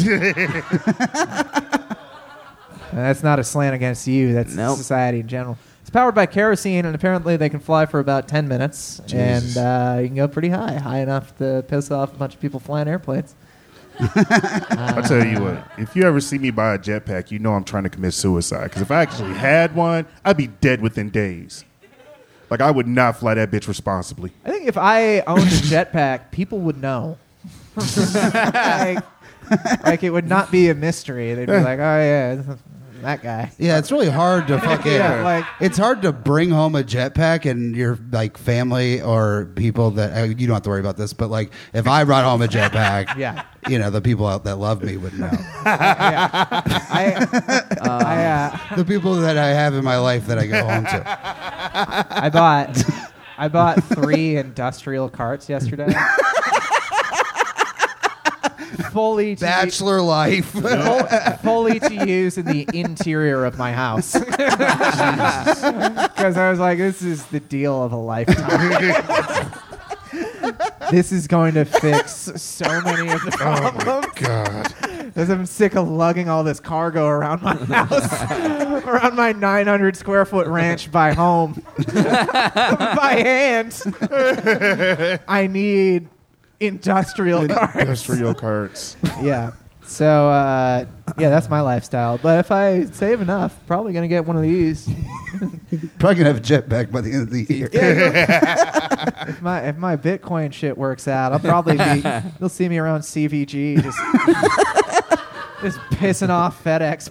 And that's not a slant against you. That's Nope. society in general. It's powered by kerosene, and apparently they can fly for about ten minutes, Jesus. and uh, you can go pretty high, high enough to piss off a bunch of people flying airplanes. <laughs> I'll tell you what. If you ever see me buy a jetpack, you know I'm trying to commit suicide. Because if I actually had one, I'd be dead within days. Like I would not fly that bitch responsibly. I think if I owned a <laughs> jetpack, people would know. <laughs> like, like it would not be a mystery. They'd be like, "Oh yeah, that guy." Yeah, it's really hard to <laughs> fucking. Yeah, like- it's hard to bring home a jetpack and your like family or people that uh, you don't have to worry about this. But like, if I brought home a jetpack, <laughs> Yeah. you know, the people out that love me would know. <laughs> yeah. I, I, uh, the people that I have in my life that I go home to. I bought I bought three industrial carts yesterday. Fully to Bachelor life. <laughs> full- fully to use in the interior of my house. <laughs> <laughs> Because I was like, this is the deal of a lifetime. this is going to fix so many of the problems. Oh my god. Because I'm sick of lugging all this cargo around my house, around my 900 square foot ranch by home, by hand. I need industrial cars. Industrial carts. <laughs> Yeah. So uh, yeah, that's my lifestyle. But if I save enough, probably gonna get one of these. <laughs> Probably gonna have a jetpack by the end of the year. <laughs> if my if my Bitcoin shit works out, I'll probably be. They'll see me around CVG just just pissing off FedEx.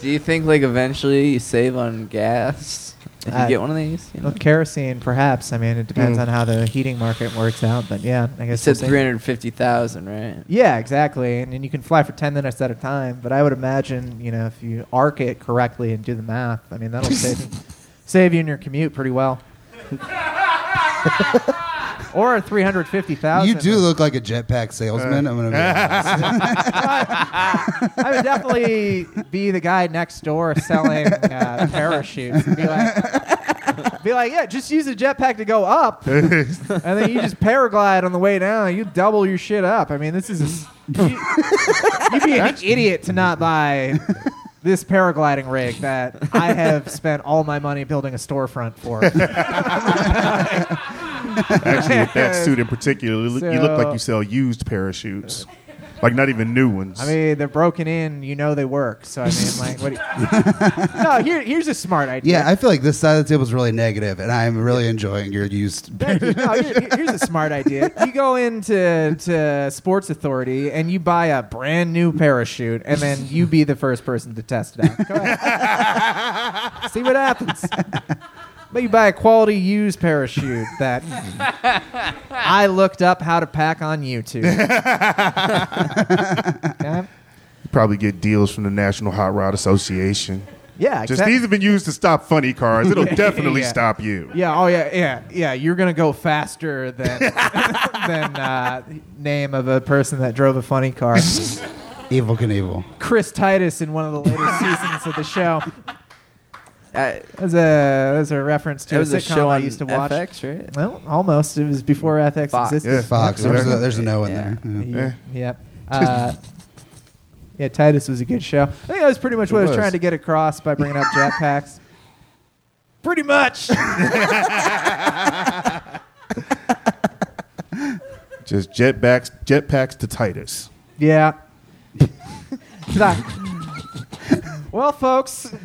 Do you think like eventually you save on gas if you Uh, get one of these? You know? Well, kerosene, perhaps. I mean, it depends on how the heating market works out. But yeah, I You guess said we'll see. three hundred fifty thousand, right? Yeah, exactly. And then you can fly for 10 minutes at a time. But I would imagine, you know, if you arc it correctly and do the math, I mean, that'll <laughs> save, save you in your commute pretty well. <laughs> or 350,000. You do look like a jetpack salesman. I'm gonna be honest. <laughs> I would definitely be the guy next door selling uh, parachutes. And be like, be like, yeah, just use a jetpack to go up, <laughs> and then you just paraglide on the way down. You double your shit up. I mean, this is a, you, would be an idiot to not buy this paragliding rig that I have spent all my money building a storefront for. <laughs> Actually, with that suit in particular, you look- you look like you sell used parachutes, like not even new ones. I mean, they're broken in. You know they work. So I mean, like, what? Do you, <laughs> no, here, here's a smart idea. yeah, I feel like this side of the table is really negative, and I'm really enjoying your used. Thank you. No, here- <laughs> here's a smart idea. You go into to Sports Authority and you buy a brand new parachute, and then you be the first person to test it out. Go ahead. <laughs> See what happens. But you buy a quality used parachute that <laughs> I looked up how to pack on YouTube. <laughs> Okay? you probably get deals from the National Hot Rod Association. Yeah, Just exact- these have been used to stop funny cars. It'll <laughs> definitely Yeah. stop you. Yeah. Oh, yeah. Yeah. Yeah. You're gonna go faster than than uh, name of a person that drove a funny car. Evel Knievel. Chris Titus in one of the later seasons of the show. I, As a as a reference to it was a a sitcom show I on used to watch. FX, right? Well, almost. It was before FX Fox. existed. Yeah. Fox. There's a, there's a no in Yeah. there. Yeah. Ye- Yep. Uh, yeah, Titus was a good show. I think that was pretty much what I was was. trying to get across by bringing up <laughs> jetpacks. pretty much. <laughs> Just jetpacks, jetpacks to Titus. yeah. <laughs> 'Cause I- well, folks. <laughs>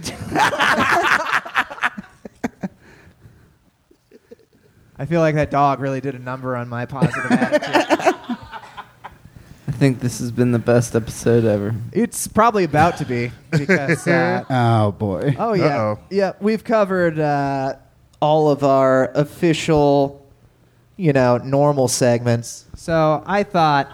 I feel like that dog really did a number on my positive <laughs> attitude. I think this has been the best episode ever. It's probably about to be because. Uh, <laughs> Oh boy. oh yeah, Uh-oh. yeah. We've covered uh, all of our official, you know, normal segments. So I thought,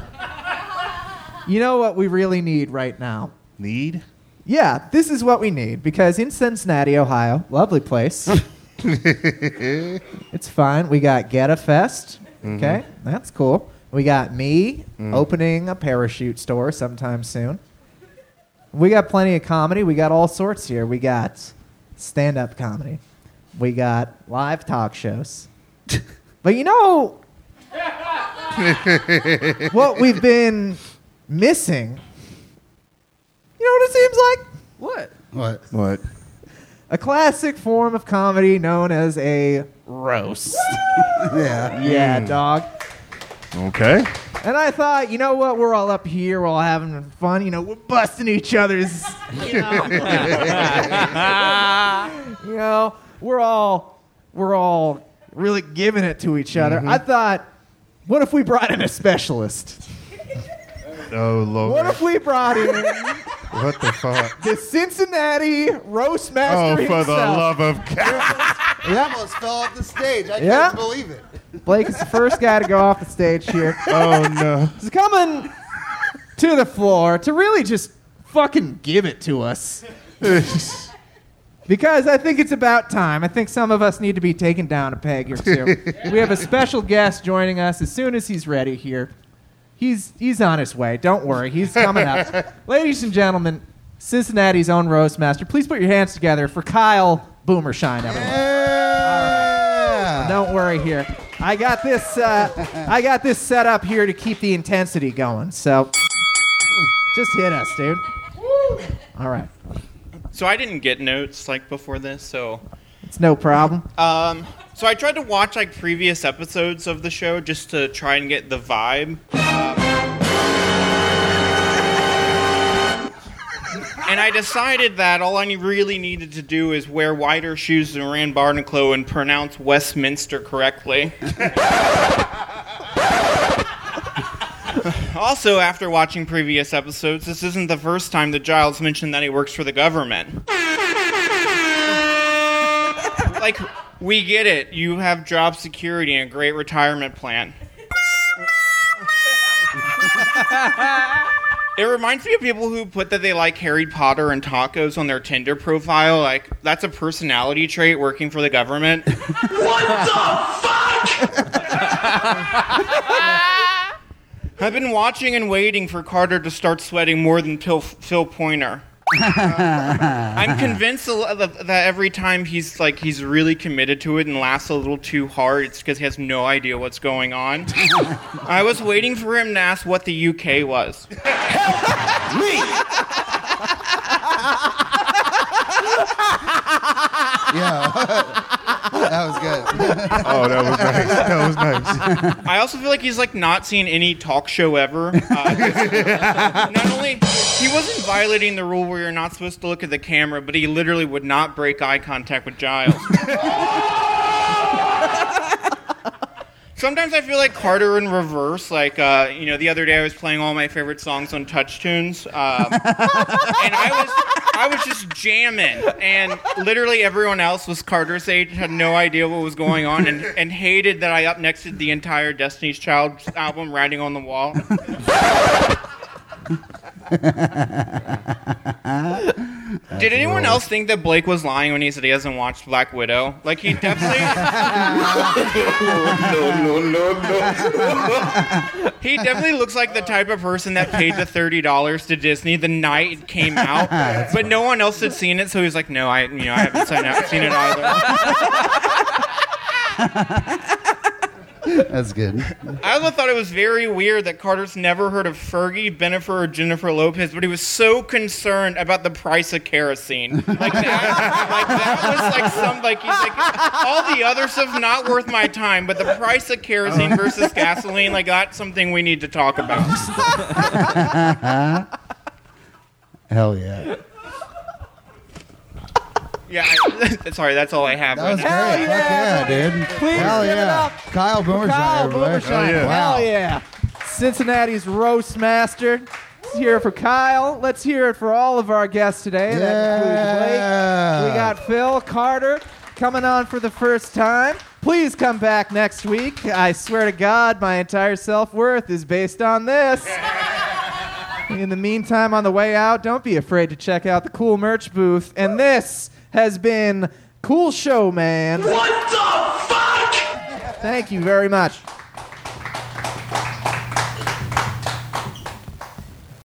you know what we really need right now. Need? Yeah, this is what we need because in Cincinnati, Ohio, lovely place. <laughs> it's fine. We got Goettafest. Mm-hmm. Okay, that's cool. We got me mm. opening a parachute store sometime soon. We got plenty of comedy. We got all sorts here. We got stand up comedy. We got live talk shows. <laughs> but you know <laughs> what we've been missing? You know what it seems like? What? What? What? A classic form of comedy known as a roast. <laughs> Yeah. yeah, hmm. dog. Okay. And I thought, you know what? We're all up here. We're all having fun. You know, we're busting each other's. You <laughs> know, <laughs> you know we're all we're all really giving it to each other. Mm-hmm. I thought, what if we brought in a specialist? Oh Lord. What if we brought in What the fuck? the Cincinnati roast master Oh, for the himself? love of God! He almost fell off the stage. I Yeah. couldn't believe it. Blake is the first guy to go off the stage here. <laughs> Oh no. He's coming to the floor to really just fucking give it to us. Because I think it's about time. I think some of us need to be taken down a peg or two. <laughs> we have a special guest joining us as soon as he's ready here. He's he's on his way. Don't worry, he's coming up. <laughs> Ladies and gentlemen, Cincinnati's own roast master. Please put your hands together for Kyle Boomershine, everyone. Yeah. Don't worry here. I got this. Uh, I got this set up here to keep the intensity going. So, just hit us, dude. All right, So I didn't get notes like before this, so it's no problem. um, so I tried to watch like previous episodes of the show just to try and get the vibe. And I decided that all I really needed to do is wear wider shoes than Rand Barnacle and pronounce Westminster correctly. <laughs> also, after watching previous episodes, this isn't the first time that Giles mentioned that he works for the government. <laughs> like, we get it. You have job security and a great retirement plan. <laughs> It reminds me of people who put that they like Harry Potter and tacos on their Tinder profile. Like, that's a personality trait working for the government. <laughs> What the fuck? I've been watching and waiting for Carter to start sweating more than Phil, Phil Pointer. <laughs> I'm convinced that that every time he's like he's really committed to it and laughs a little too hard, it's because he has no idea what's going on. <laughs> I was waiting for him to ask what the UK was. Me. <laughs> Yeah. That was good. <laughs> Oh, that was nice. That was nice. I also feel like he's like not seen any talk show ever. Uh, <laughs> not only he wasn't violating the rule where you're not supposed to look at the camera, but he literally would not break eye contact with Giles. <laughs> Sometimes I feel like Carter in reverse. Like, uh, you know, the other day I was playing all my favorite songs on Touch Tunes, um, <laughs> and I was, I was just jamming, and literally everyone else was Carter's age, had no idea what was going on, and, and hated that I up nexted the entire Destiny's Child album, "Writing on the Wall." <laughs> Did anyone else think that Blake was lying when he said he hasn't watched Black Widow? Like he definitely. <laughs> no, no, no. He definitely looks like the type of person that paid the thirty dollars to Disney the night it came out, <laughs> but no one else had seen it, so he was like, "No, I, you know, I haven't seen it either." <laughs> That's good. I also thought it was very weird that Carter's never heard of Fergie, Bennifer, or Jennifer Lopez, but he was so concerned about the price of kerosene. Like that, like that was like some like he's like all the other stuff's not worth my time, but the price of kerosene versus gasoline, like that's something we need to talk about. Hell yeah. Yeah, I, <laughs> sorry, that's all I have. That right was great. now. Fuck yeah, dude. Please Hell give it yeah. up. Kyle Boomershine, Kyle everybody. Boomershine. yeah. Wow. Hell yeah. Cincinnati's roast master. Let's hear it for Kyle. Let's hear it for all of our guests today. That includes Blake. Yeah. We got Phil Carter coming on for the first time. Please come back next week. I swear to God, my entire self worth is based on this. <laughs> In the meantime, on the way out, don't be afraid to check out the cool merch booth. And this has been Cool Show Man. What the fuck? Thank you very much.